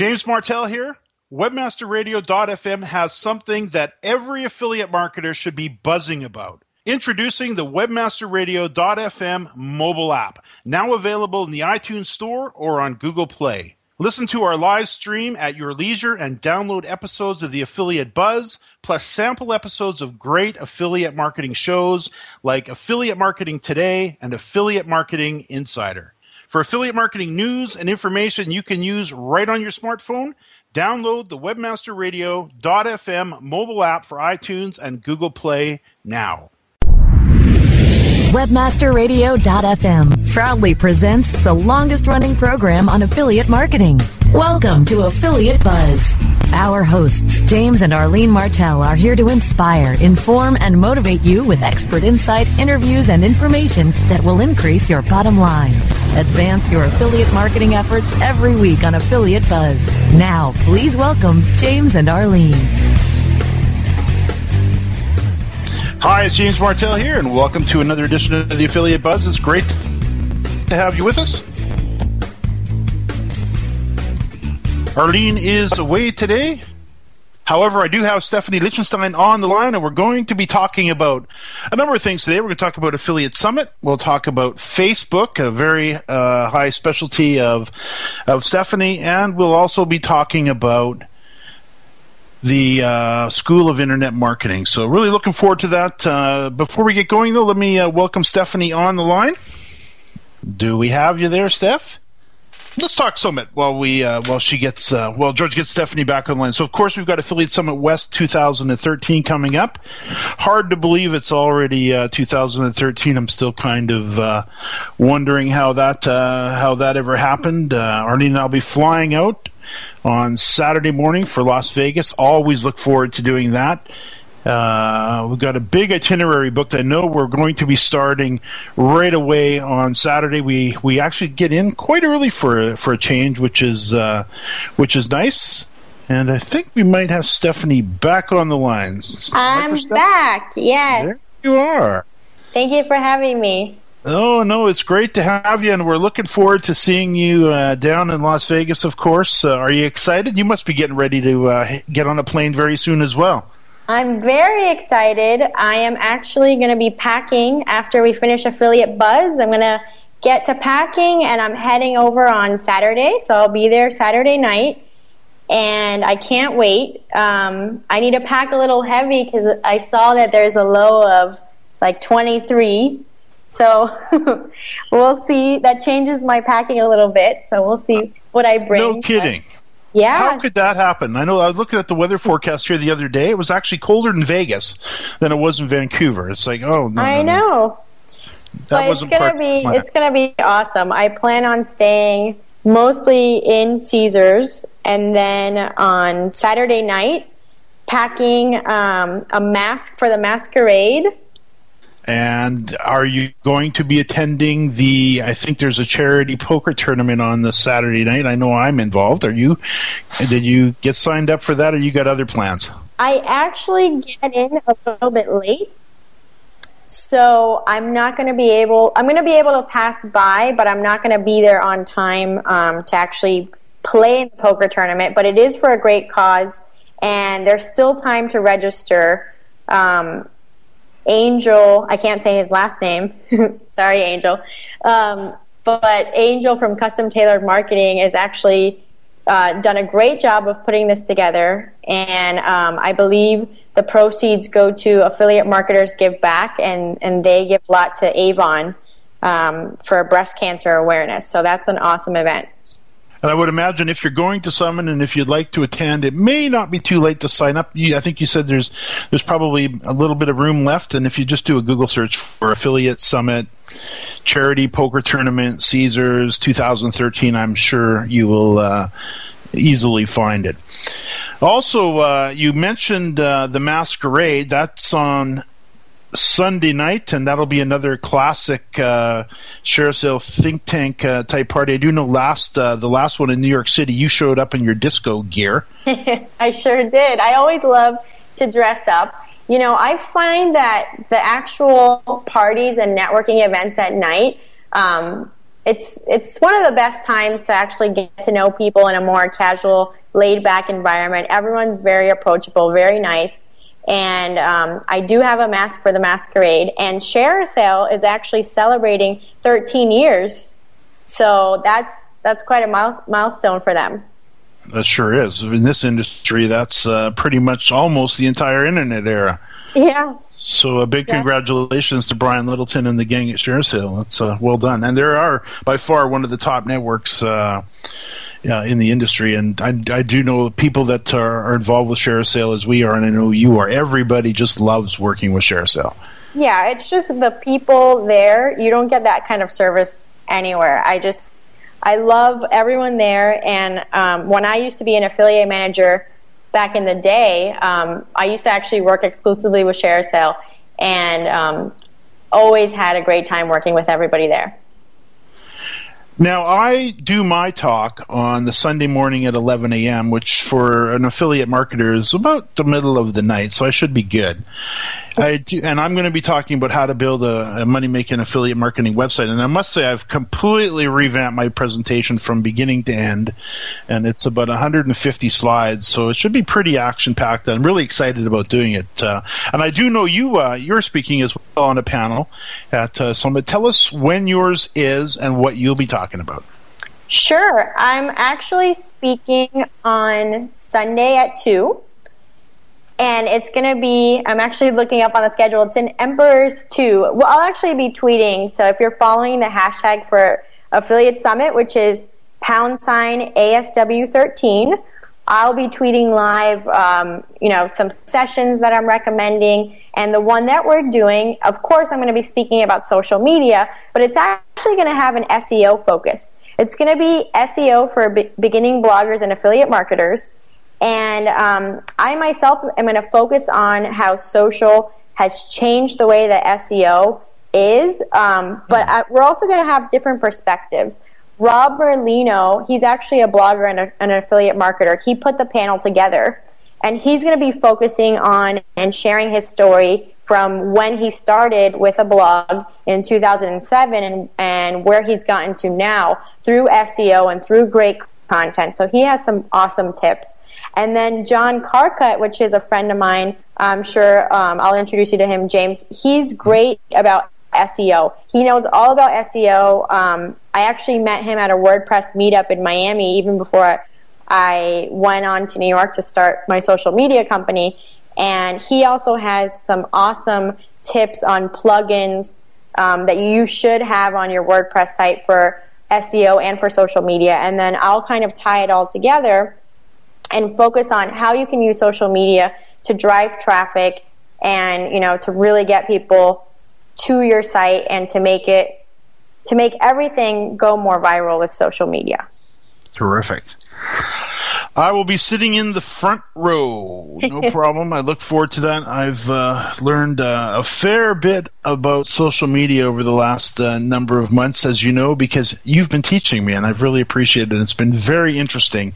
James Martell here. Webmasterradio.fm has something that every affiliate marketer should be buzzing about. Introducing the Webmasterradio.fm mobile app, now available in the iTunes Store or on Google Play. Listen to our live stream at your leisure and download episodes of the Affiliate Buzz, plus sample episodes of great affiliate marketing shows like Affiliate Marketing Today and Affiliate Marketing Insider. For affiliate marketing news and information you can use right on your smartphone, download the webmasterradio.fm mobile app for iTunes and Google Play now. Webmasterradio.fm proudly presents the longest running program on affiliate marketing. Welcome to Affiliate Buzz. Our hosts, James and Arlene Martell, are here to inspire, inform, and motivate you with expert insight, interviews, and information that will increase your bottom line. Advance your affiliate marketing efforts every week on Affiliate Buzz. Now, please welcome James and Arlene. Hi, it's James Martell here, and welcome to another edition of the Affiliate Buzz. It's great to have you with us. Arlene is away today. However, I do have Stephanie Lichtenstein on the line, and we're going to be talking about a number of things today. We're going to talk about Affiliate Summit. We'll talk about Facebook, a very uh, high specialty of of Stephanie, and we'll also be talking about the uh, School of Internet Marketing. So, really looking forward to that. Uh, before we get going, though, let me uh, welcome Stephanie on the line. Do we have you there, Steph? Let's talk Summit while we uh, while she gets uh, while George gets Stephanie back online. So, of course, we've got Affiliate Summit West 2013 coming up. Hard to believe it's already uh, 2013. I'm still kind of wondering how that how that ever happened. Arnie and I'll be flying out on Saturday morning for Las Vegas. Always look forward to doing that. Uh, we've got a big itinerary booked. I know we're going to be starting right away on Saturday. We we actually get in quite early for for a change, which is uh, which is nice. And I think we might have Stephanie back on the line. I'm back. Yes, there you are. Thank you for having me. Oh no, it's great to have you, and we're looking forward to seeing you uh, down in Las Vegas. Of course, uh, are you excited? You must be getting ready to uh, get on a plane very soon as well. I'm very excited. I am actually going to be packing after we finish Affiliate Buzz. I'm going to get to packing, and I'm heading over on Saturday, so I'll be there Saturday night. And I can't wait. Um, I need to pack a little heavy because I saw that there's a low of like 23 so we'll see. That changes my packing a little bit. So we'll see what I bring. No kidding. Yeah. How could that happen? I know I was looking at the weather forecast here the other day. It was actually colder in Vegas than it was in Vancouver. It's like, oh no. I no, know. No. That but it's gonna be it's gonna be awesome. I plan on staying mostly in Caesars, and then on Saturday night, packing um, a mask for the masquerade and are you going to be attending the? I think there's a charity poker tournament on the Saturday night. I know I'm involved. Are you? Did you get signed up for that, or you got other plans? I actually get in a little bit late, so I'm not going to be able. I'm going to be able to pass by, but I'm not going to be there on time um, to actually play in the poker tournament. But it is for a great cause, and there's still time to register. Um, Angel, I can't say his last name. Sorry, Angel. Um, but Angel from Custom Tailored Marketing has actually uh, done a great job of putting this together. And um, I believe the proceeds go to affiliate marketers give back, and, and they give a lot to Avon um, for breast cancer awareness. So that's an awesome event. And I would imagine if you're going to Summit and if you'd like to attend, it may not be too late to sign up. You, I think you said there's there's probably a little bit of room left, and if you just do a Google search for Affiliate Summit, Charity Poker Tournament, Caesars 2013, I'm sure you will uh, easily find it. Also, uh, you mentioned uh, the Masquerade. That's on Sunday night, and that'll be another classic uh, ShareASale think tank uh, type party. I do know last uh, the last one in New York City, you showed up in your disco gear. I sure did. I always love to dress up. You know, I find that the actual parties and networking events at night, um, it's it's one of the best times to actually get to know people in a more casual, laid back environment. Everyone's very approachable, very nice. And um, I do have a mask for the masquerade. And ShareASale is actually celebrating 13 years, so that's that's quite a milestone for them. That sure is. In this industry, that's uh, pretty much almost the entire internet era. Yeah. So a big exactly. congratulations to Brian Littleton and the gang at ShareASale. That's uh, well done. And there are by far one of the top networks uh, uh, in the industry. And I, I do know people that are, are involved with ShareASale as we are, and I know you are. Everybody just loves working with ShareASale. Yeah, it's just the people there. You don't get that kind of service anywhere. I just I love everyone there. And um, when I used to be an affiliate manager back in the day, um, I used to actually work exclusively with ShareASale and um, always had a great time working with everybody there. Now, I do my talk on the Sunday morning at 11 a.m., which for an affiliate marketer is about the middle of the night, so I should be good. I do, and I'm going to be talking about how to build a, a money making affiliate marketing website. And I must say, I've completely revamped my presentation from beginning to end, and it's about 150 slides, so it should be pretty action packed. I'm really excited about doing it. Uh, and I do know you uh, you're speaking as well on a panel at uh, Summit. Tell us when yours is and what you'll be talking about. Sure, I'm actually speaking on Sunday at two. And it's going to be i'm actually looking up on the schedule. It's in emperors 2 well i'll actually be tweeting. So if you're following the hashtag for affiliate summit which is pound sign asw13 i'll be tweeting live um, you know some sessions that i'm recommending and the one that we're doing of course i'm going to be speaking about social media but it's actually going to have an seo focus it's going to be seo for beginning bloggers and affiliate marketers and um, I myself am going to focus on how social has changed the way that SEO is. Um, but I, we're also going to have different perspectives. Rob Merlino, he's actually a blogger and a, an affiliate marketer. He put the panel together, and he's going to be focusing on and sharing his story from when he started with a blog in 2007 and, and where he's gotten to now through SEO and through great content. So he has some awesome tips. And then John Carcutt, which is a friend of mine, I'm sure um, I'll introduce you to him, James. He's great about SEO. He knows all about SEO. Um, I actually met him at a WordPress meetup in Miami even before I went on to New York to start my social media company. And he also has some awesome tips on plugins um, that you should have on your WordPress site for SEO and for social media. And then I'll kind of tie it all together and focus on how you can use social media to drive traffic and, you know, to really get people to your site and to make it, to make everything go more viral with social media. Terrific. I will be sitting in the front row. No problem. I look forward to that. I've uh, learned uh, a fair bit about social media over the last uh, number of months, as you know, because you've been teaching me, and I've really appreciated it. It's been very interesting.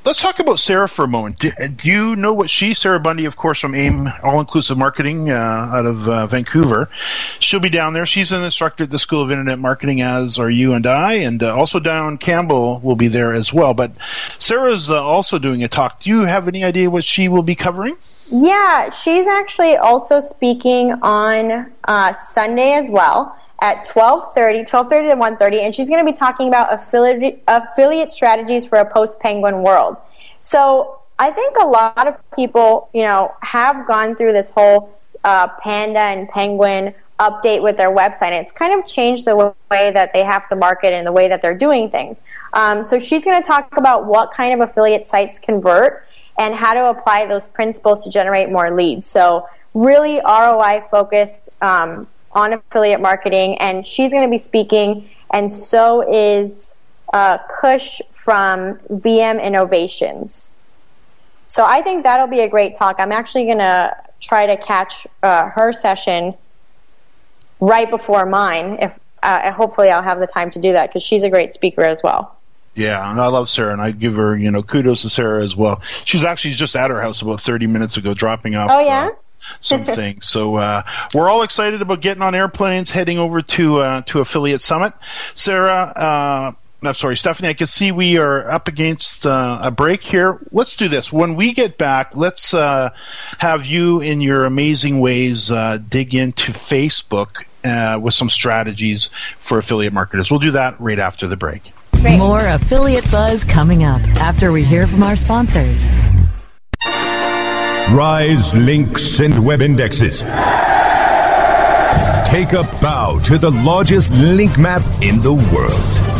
Uh, let's talk about Sarah for a moment. Do, do, you know what she, Sarah Bundy, of course, from AIM All Inclusive Marketing uh, out of uh, Vancouver, she'll be down there. She's an instructor at the School of Internet Marketing, as are you and I, and uh, also Don Campbell will be there as well. But Sarah's also doing a talk. Do you have any idea what she will be covering? Yeah, she's actually also speaking on uh, Sunday as well at 12.30, 12.30 to 1.30, and she's going to be talking about affiliate, affiliate strategies for a post-Penguin world. So I think a lot of people, you know, have gone through this whole uh, Panda and Penguin update with their website. It's kind of changed the way that they have to market and the way that they're doing things. Um, so she's going to talk about what kind of affiliate sites convert and how to apply those principles to generate more leads. So really ROI focused um, on affiliate marketing, and she's going to be speaking, and so is uh, Kush from VM Innovations. So I think that'll be a great talk. I'm actually going to try to catch uh, her session right before mine. If uh, hopefully I'll have the time to do that because she's a great speaker as well. Yeah, and I love Sarah, and I give her, you know, kudos to Sarah as well. She's actually just at her house about 30 minutes ago, dropping off. Oh, yeah? Uh, some things. So uh, we're all excited about getting on airplanes, heading over to uh, to Affiliate Summit. Sarah, uh, I'm sorry, Stephanie. I can see we are up against uh, a break here. Let's do this. When we get back, let's uh, have you, in your amazing ways, uh, dig into Facebook uh, with some strategies for affiliate marketers. We'll do that right after the break. Great. More affiliate buzz coming up after we hear from our sponsors. Rise links and web indexes. Take a bow to the largest link map in the world.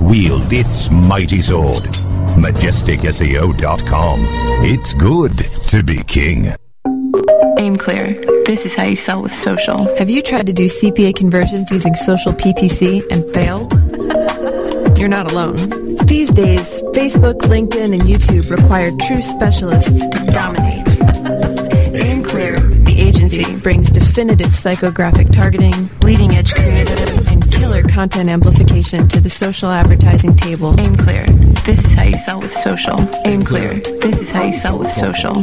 wield its mighty sword. MajesticSEO.com. It's good to be king. aimClear. This is how you sell with social. Have you tried to do CPA conversions using social PPC and failed? You're not alone. These days, Facebook, LinkedIn, and YouTube require true specialists to dominate. aimClear. The agency brings definitive psychographic targeting, leading edge creative, and killer content amplification to the social advertising table. aimClear. This is how you sell with social. aimClear. This is how you sell with social.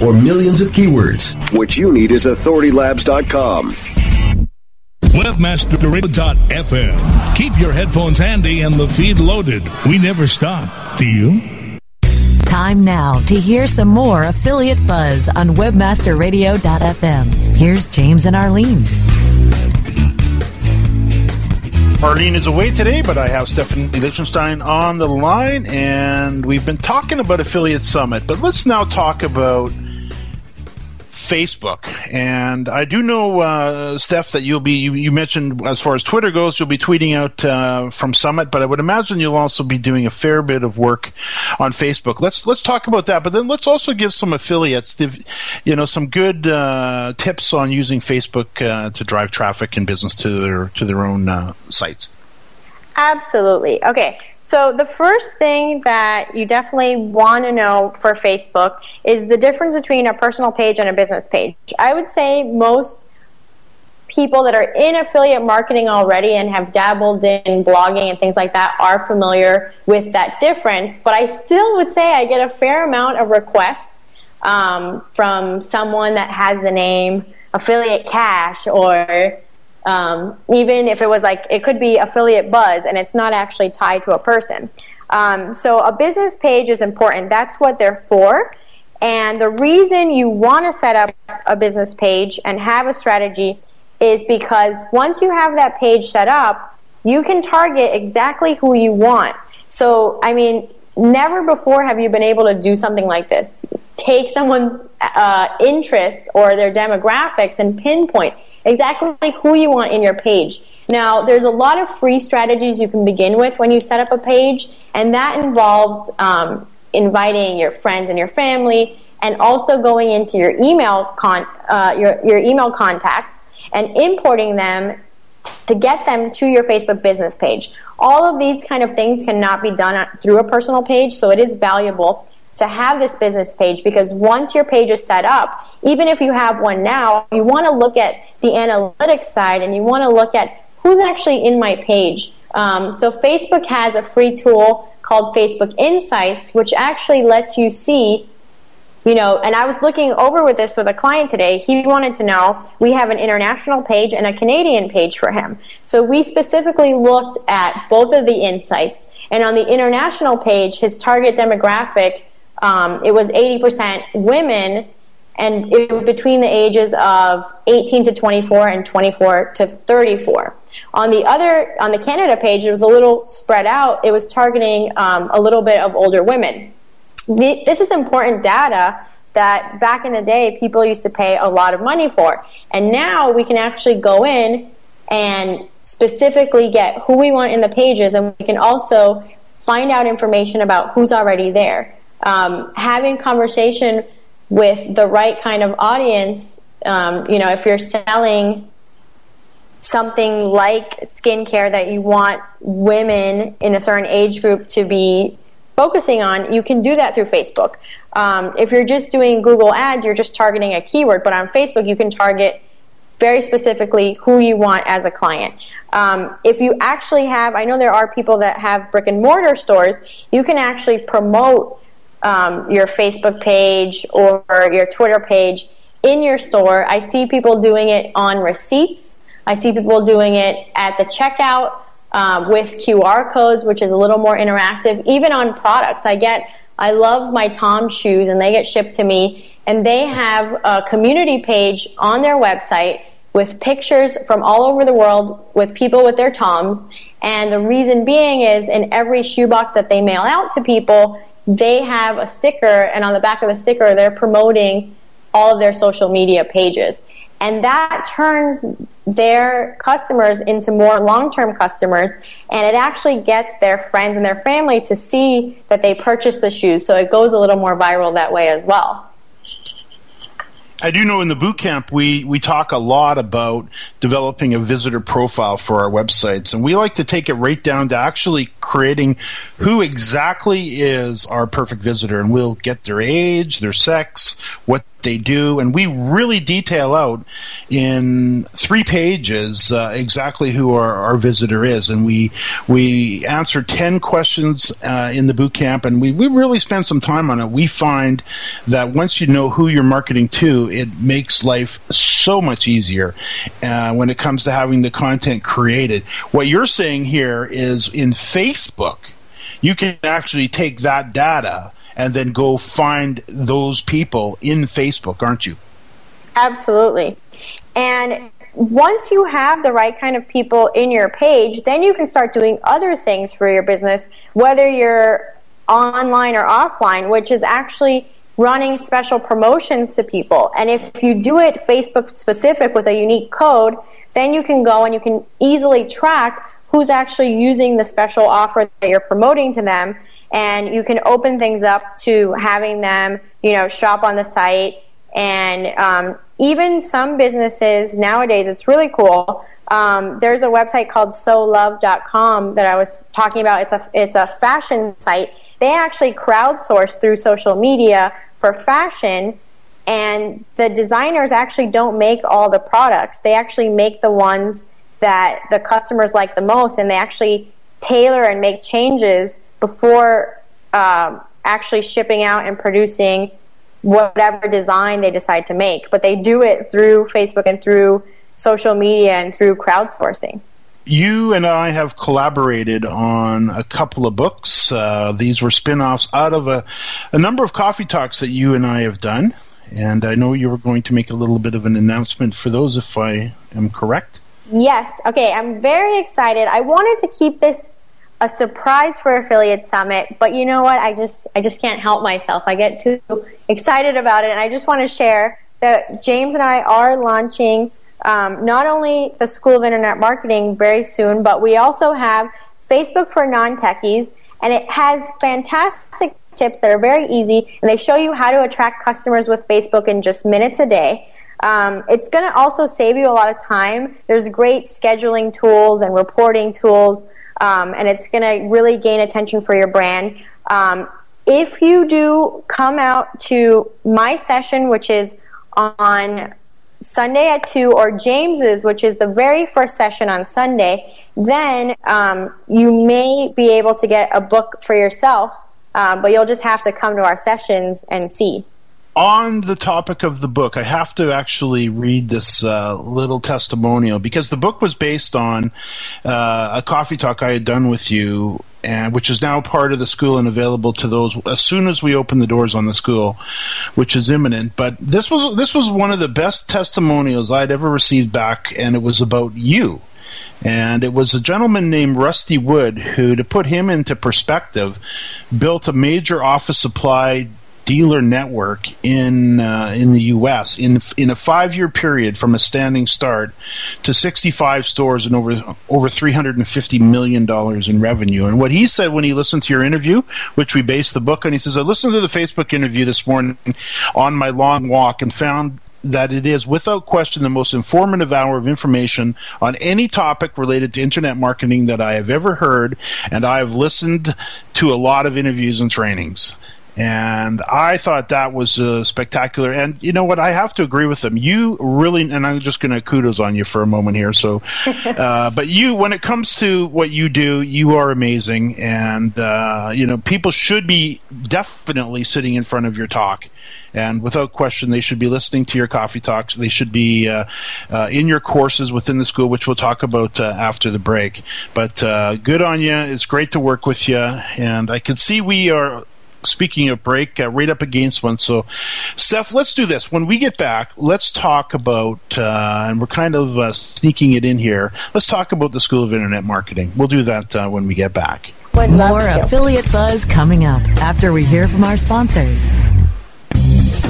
or millions of keywords, what you need is authoritylabs.com. Webmaster.fm. Keep your headphones handy and the feed loaded. We never stop. Do you? Time now to hear some more affiliate buzz on webmasterradio.fm. Here's James and Arlene. Arlene is away today, but I have Stephanie Lichtenstein on the line, and we've been talking about Affiliate Summit. But let's now talk about Facebook. And I do know, uh, Steph, that you'll be, you, you, mentioned as far as Twitter goes, you'll be tweeting out uh, from Summit, but I would imagine you'll also be doing a fair bit of work on Facebook. Let's let's talk about that, but then let's also give some affiliates, you know, some good uh, tips on using Facebook uh, to drive traffic and business to their to their own uh, sites. Absolutely. Okay. So the first thing that you definitely want to know for Facebook is the difference between a personal page and a business page. I would say most people that are in affiliate marketing already and have dabbled in blogging and things like that are familiar with that difference. But I still would say I get a fair amount of requests um, from someone that has the name Affiliate Cash or um, even if it was like, it could be affiliate buzz and it's not actually tied to a person. Um, so a business page is important. That's what they're for. And the reason you want to set up a business page and have a strategy is because once you have that page set up, you can target exactly who you want. So, I mean, never before have you been able to do something like this. Take someone's uh, interests or their demographics and pinpoint exactly who you want in your page. Now, there's a lot of free strategies you can begin with when you set up a page, and that involves um, inviting your friends and your family, and also going into your email con- uh, your your email contacts and importing them to get them to your Facebook business page. All of these kind of things cannot be done through a personal page, so it is valuable to have this business page because once your page is set up, even if you have one now, you want to look at the analytics side and you want to look at who's actually in my page. Um, so Facebook has a free tool called Facebook Insights, which actually lets you see you know, and I was looking over with this with a client today. He wanted to know we have an international page and a Canadian page for him. So we specifically looked at both of the insights. And on the international page, his target demographic um, it was 80% women and it was between the ages of 18 to 24 and 24 to 34. On the other, on the Canada page, it was a little spread out. It was targeting um, a little bit of older women. The, this is important data that back in the day people used to pay a lot of money for. And now we can actually go in and specifically get who we want in the pages, and we can also find out information about who's already there. Um, having conversation with the right kind of audience, um, you know, if you're selling something like skincare that you want women in a certain age group to be focusing on, you can do that through Facebook. Um, if you're just doing Google Ads, you're just targeting a keyword, but on Facebook, you can target very specifically who you want as a client. Um, if you actually have, I know there are people that have brick and mortar stores, you can actually promote um, your Facebook page or your Twitter page in your store. I see people doing it on receipts. I see people doing it at the checkout uh, with QR codes, which is a little more interactive. Even on products, I get, I love my Tom shoes and they get shipped to me and they have a community page on their website with pictures from all over the world with people with their Toms. And the reason being is in every shoebox that they mail out to people, they have a sticker, and on the back of the sticker, they're promoting all of their social media pages. And that turns their customers into more long term customers, and it actually gets their friends and their family to see that they purchased the shoes. So it goes a little more viral that way as well. I do know in the boot camp we we talk a lot about developing a visitor profile for our websites, and we like to take it right down to actually creating who exactly is our perfect visitor, and we'll get their age, their sex, what they do, and we really detail out in three pages uh, exactly who our, our, visitor is, and we we answer ten questions uh, in the boot camp, and we, we really spend some time on it. We find that once you know who you're marketing to, it makes life so much easier uh, when it comes to having the content created. What you're saying here is in Facebook, you can actually take that data and then go find those people in Facebook, aren't you? Absolutely. And once you have the right kind of people in your page, then you can start doing other things for your business, whether you're online or offline, which is actually running special promotions to people. And if you do it Facebook specific with a unique code, then you can go and you can easily track who's actually using the special offer that you're promoting to them and you can open things up to having them, you know, shop on the site. And um, even some businesses nowadays, it's really cool. Um, there's a website called solove.com that I was talking about. It's a it's a fashion site. They actually crowdsource through social media for fashion, and the designers actually don't make all the products. They actually make the ones that the customers like the most, and they actually tailor and make changes before um, actually shipping out and producing whatever design they decide to make. But they do it through Facebook and through social media and through crowdsourcing. You and I have collaborated on a couple of books. Uh, these were spin offs out of a, a number of coffee talks that you and I have done. And I know you were going to make a little bit of an announcement for those, if I am correct. Yes. Okay. I'm very excited. I wanted to keep this a surprise for affiliate summit but you know what? I just i just can't help myself. I get too excited about it and i just want to share that james and i are launching um, not only the school of internet marketing very soon but we also have facebook for non-techies and it has fantastic tips that are very easy and they show you how to attract customers with facebook in just minutes a day. Um, it's going to also save you a lot of time. There's great scheduling tools and reporting tools um, and it's going to really gain attention for your brand. Um, if you do come out to my session, which is on Sunday at 2, or James's, which is the very first session on Sunday, then um, you may be able to get a book for yourself, uh, but you'll just have to come to our sessions and see on the topic of the book, I have to actually read this uh, little testimonial because the book was based on uh, a coffee talk I had done with you and which is now part of the school and available to those as soon as we open the doors on the school, which is imminent. But this was this was one of the best testimonials I'd ever received back, and it was about you. And it was a gentleman named Rusty Wood who, to put him into perspective, built a major office supply dealer network in uh, in the U.S. in in a five year period from a standing start to 65 stores and over over 350 million dollars in revenue. And what he said when he listened to your interview, which we based the book on, he says, "I listened to the Facebook interview this morning on my long walk and found." That it is without question the most informative hour of information on any topic related to internet marketing that I have ever heard, and I have listened to a lot of interviews and trainings. And I thought that was uh, spectacular. And you know what? I have to agree with them. You really, and I'm just going to kudos on you for a moment here. So, uh, but you, when it comes to what you do, you are amazing. And, uh, you know, people should be definitely sitting in front of your talk. And without question, they should be listening to your coffee talks. They should be uh, uh, in your courses within the school, which we'll talk about uh, after the break. But good on you. It's great to work with you. And I can see we are speaking of break, uh, right up against one. So, Steph, let's do this. When we get back, let's talk about, uh, and we're kind of uh, sneaking it in here. Let's talk about the School of Internet Marketing. We'll do that uh, when we get back. More affiliate buzz coming up after we hear from our sponsors.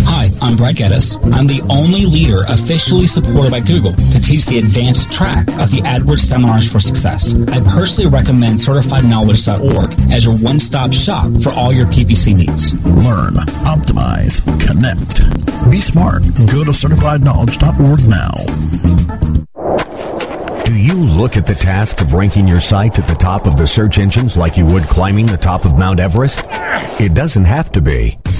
Hi, I'm Brad Geddes. I'm the only leader officially supported by Google to teach the advanced track of the AdWords Seminars for Success. I personally recommend CertifiedKnowledge.org as your one-stop shop for all your PPC needs. Learn, optimize, connect. Be smart. Go to CertifiedKnowledge.org now. Do you look at the task of ranking your site at the top of the search engines like you would climbing the top of Mount Everest? It doesn't have to be.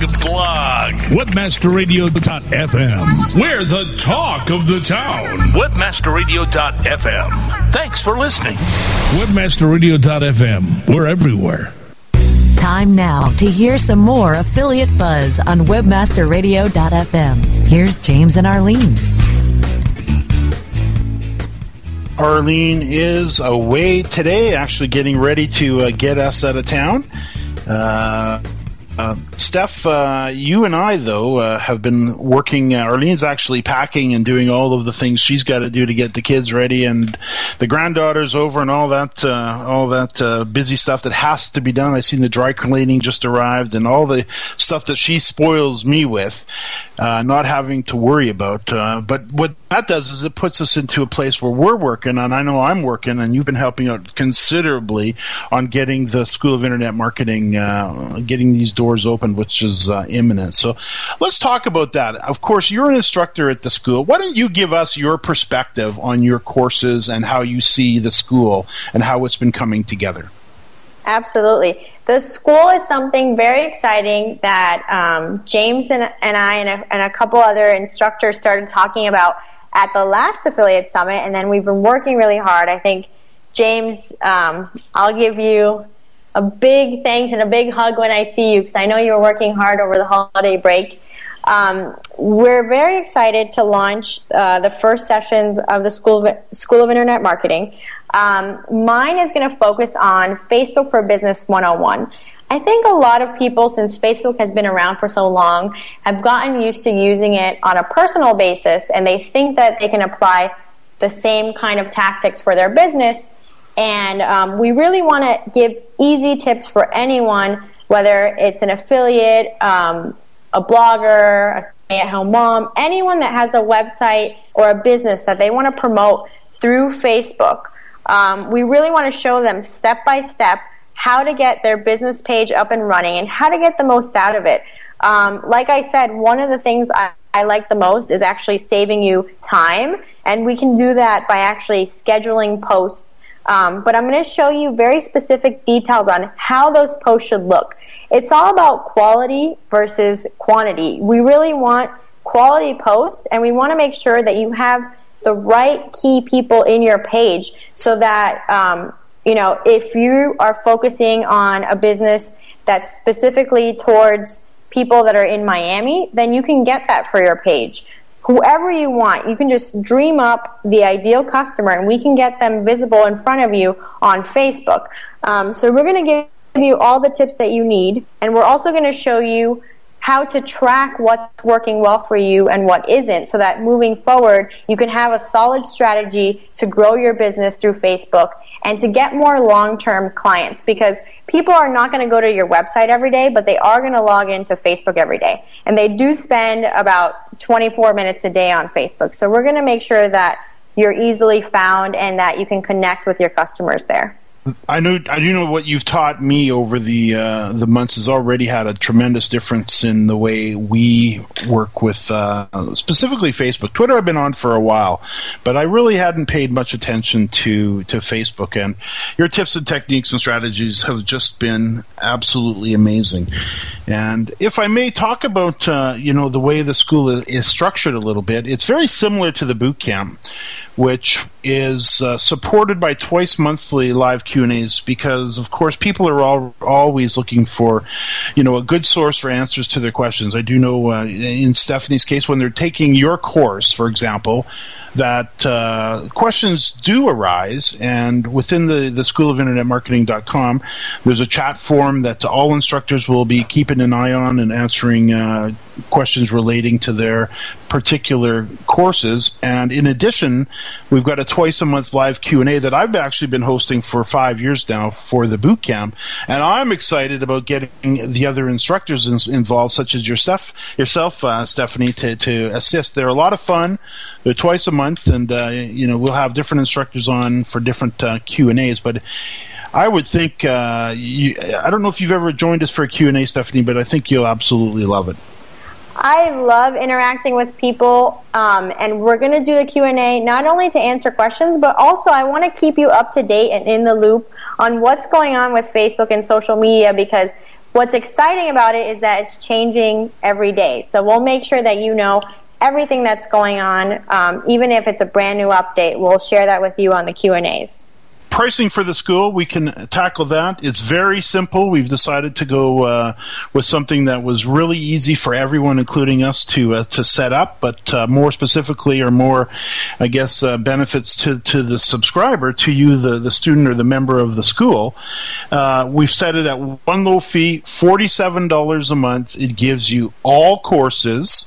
Blog, blog. Webmasterradio.fm. We're the talk of the town. Webmasterradio.fm. Thanks for listening. Webmasterradio.fm. We're everywhere. Time now to hear some more affiliate buzz on webmasterradio.fm. Here's James and Arlene. Arlene is away today, actually getting ready to uh, get us out of town. Uh, uh, Steph, uh, you and I, though, uh, have been working. Uh, Arlene's actually packing and doing all of the things she's got to do to get the kids ready, and the granddaughter's over, and all that, uh, all that uh, busy stuff that has to be done. I've seen the dry cleaning just arrived, and all the stuff that she spoils me with, not having to worry about. but what that does is it puts us into a place where we're working, and I know I'm working, and you've been helping out considerably on getting the School of Internet Marketing, getting these doors open, which is uh, imminent. So let's talk about that. Of course, you're an instructor at the school. Why don't you give us your perspective on your courses and how you see the school and how it's been coming together? Absolutely. The school is something very exciting that um, James and, and I and a, and a couple other instructors started talking about at the last affiliate summit, and then we've been working really hard. I think, James, um, I'll give you a big thanks and a big hug when I see you because I know you were working hard over the holiday break. Um, we're very excited to launch uh, the first sessions of the School of, School of Internet Marketing. Um, mine is going to focus on Facebook for Business 101. I think a lot of people, since Facebook has been around for so long, have gotten used to using it on a personal basis and they think that they can apply the same kind of tactics for their business. And um, we really want to give easy tips for anyone, whether it's an affiliate, um, a blogger, a stay at home mom, anyone that has a website or a business that they want to promote through Facebook. Um, we really want to show them step by step how to get their business page up and running and how to get the most out of it. Um, like I said, one of the things I, I like the most is actually saving you time, and we can do that by actually scheduling posts. Um, but I'm going to show you very specific details on how those posts should look. It's all about quality versus quantity. We really want quality posts, and we want to make sure that you have the right key people in your page so that um, you know if you are focusing on a business that's specifically towards people that are in Miami, then you can get that for your page. Whoever you want, you can just dream up the ideal customer, and we can get them visible in front of you on Facebook. Um, so we're going to give you all the tips that you need, and we're also going to show you how to track what's working well for you and what isn't so that moving forward you can have a solid strategy to grow your business through Facebook and to get more long-term clients because people are not going to go to your website every day but they are going to log into Facebook every day and they do spend about 24 minutes a day on Facebook so we're going to make sure that you're easily found and that you can connect with your customers there. I know I do know what you've taught me over the uh, the months has already had a tremendous difference in the way we work with uh, specifically Facebook. Twitter I've been on for a while, but I really hadn't paid much attention to to Facebook. And your tips and techniques and strategies have just been absolutely amazing. And if I may talk about uh, you know the way the school is, is structured a little bit, it's very similar to the boot camp which is uh, supported by twice monthly live Q and A's because, of course, people are all, always looking for, you know, a good source for answers to their questions. I do know uh, in Stephanie's case when they're taking your course, for example, that uh, questions do arise, and within the, the School of Internet Marketing.com, there's a chat forum that all instructors will be keeping an eye on and answering uh, questions relating to their particular courses. And in addition, we've got a twice a month live Q and A that I've actually been hosting for five years now for the boot camp, and I'm excited about getting the other instructors in, involved, such as yourself, yourself, uh, Stephanie, to, to assist. They're a lot of fun. They're twice a month, and uh, you know we'll have different instructors on for different uh, Q and A's, but. I would think uh, you, I don't know if you've ever joined us for a Q&A, Stephanie, but I think you'll absolutely love it. I love interacting with people, um, and we're going to do the Q and A not only to answer questions, but also I want to keep you up to date and in the loop on what's going on with Facebook and social media because what's exciting about it is that it's changing every day. So we'll make sure that you know everything that's going on, um, even if it's a brand new update. We'll share that with you on the Q and A's pricing for the school, we can tackle that. It's very simple. We've decided to go uh, with something that was really easy for everyone, including us, to uh, to set up. But uh, more specifically, or more, I guess, uh, benefits to, to the subscriber, to you, the the student or the member of the school. Uh, we've set it at one low fee, forty seven dollars a month. It gives you all courses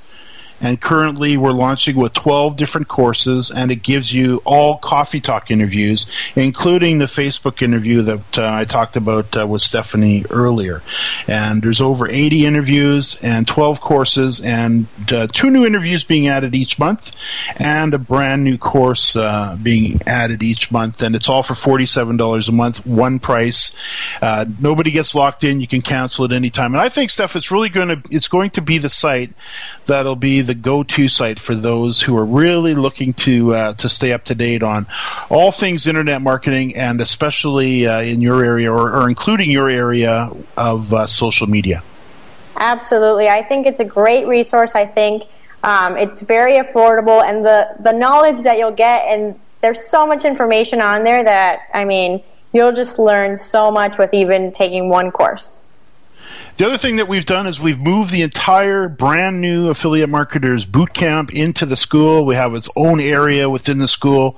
and currently we're launching with 12 different courses and it gives you all coffee talk interviews including the facebook interview that uh, i talked about uh, with stephanie earlier. And there's over 80 interviews and 12 courses and uh, two new interviews being added each month and a brand new course uh, being added each month. And it's all for $47 a month one price. Uh, nobody gets locked in. You can cancel at any time. And i think steph it's really going to it's going to be the site that'll be the go-to site for those who are really looking to uh, to stay up to date on all things internet marketing, and especially uh, in your area or, or, including your area of uh, social media. Absolutely, I think it's a great resource. I think um, it's very affordable, and the the knowledge that you'll get, and there's so much information on there that I mean, you'll just learn so much with even taking one course. The other thing that we've done is we've moved the entire brand new affiliate marketers boot camp into the school. We have its own area within the school,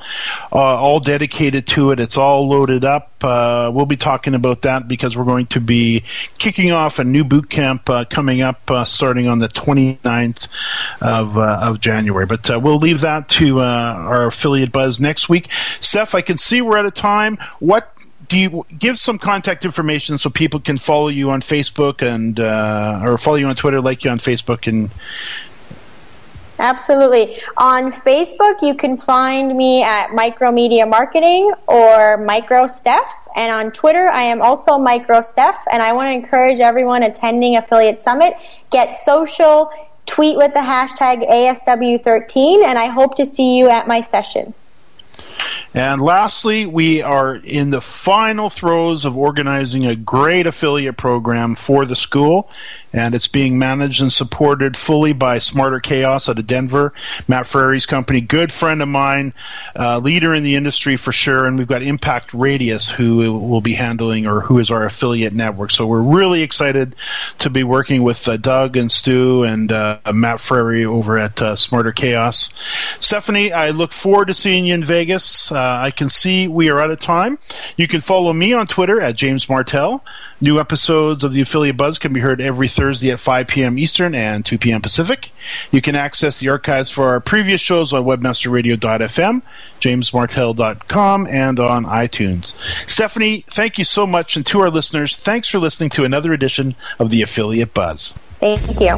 uh, all dedicated to it. It's all loaded up. Uh, we'll be talking about that because we're going to be kicking off a new boot camp uh, coming up uh, starting on the 29th of, uh, of January. But uh, we'll leave that to our affiliate buzz next week. Steph, I can see we're out of time. What do you give some contact information so people can follow you on Facebook and uh, or follow you on Twitter, like you on Facebook, and Absolutely. On Facebook, you can find me at Micromedia Marketing or Micro Steph. And on Twitter, I am also Micro Steph. And I want to encourage everyone attending Affiliate Summit, get social, tweet with the hashtag ASW13, and I hope to see you at my session. And lastly, we are in the final throes of organizing a great affiliate program for the school and it's being managed and supported fully by Smarter Chaos out of Denver, Matt Frary's company, good friend of mine, uh, leader in the industry for sure, and we've got Impact Radius who will be handling or who is our affiliate network. So we're really excited to be working with uh, Doug and Stu and uh, Matt Frary over at uh, Smarter Chaos. Stephanie, I look forward to seeing you in Vegas. Uh, I can see we are out of time. You can follow me on Twitter at James Martell. New episodes of the Affiliate Buzz can be heard every Thursday at 5 p.m. Eastern and 2 p.m. Pacific. You can access the archives for our previous shows on webmasterradio.fm, jamesmartell.com, and on iTunes. Stephanie, thank you so much. And to our listeners, thanks for listening to another edition of the Affiliate Buzz. Thank you.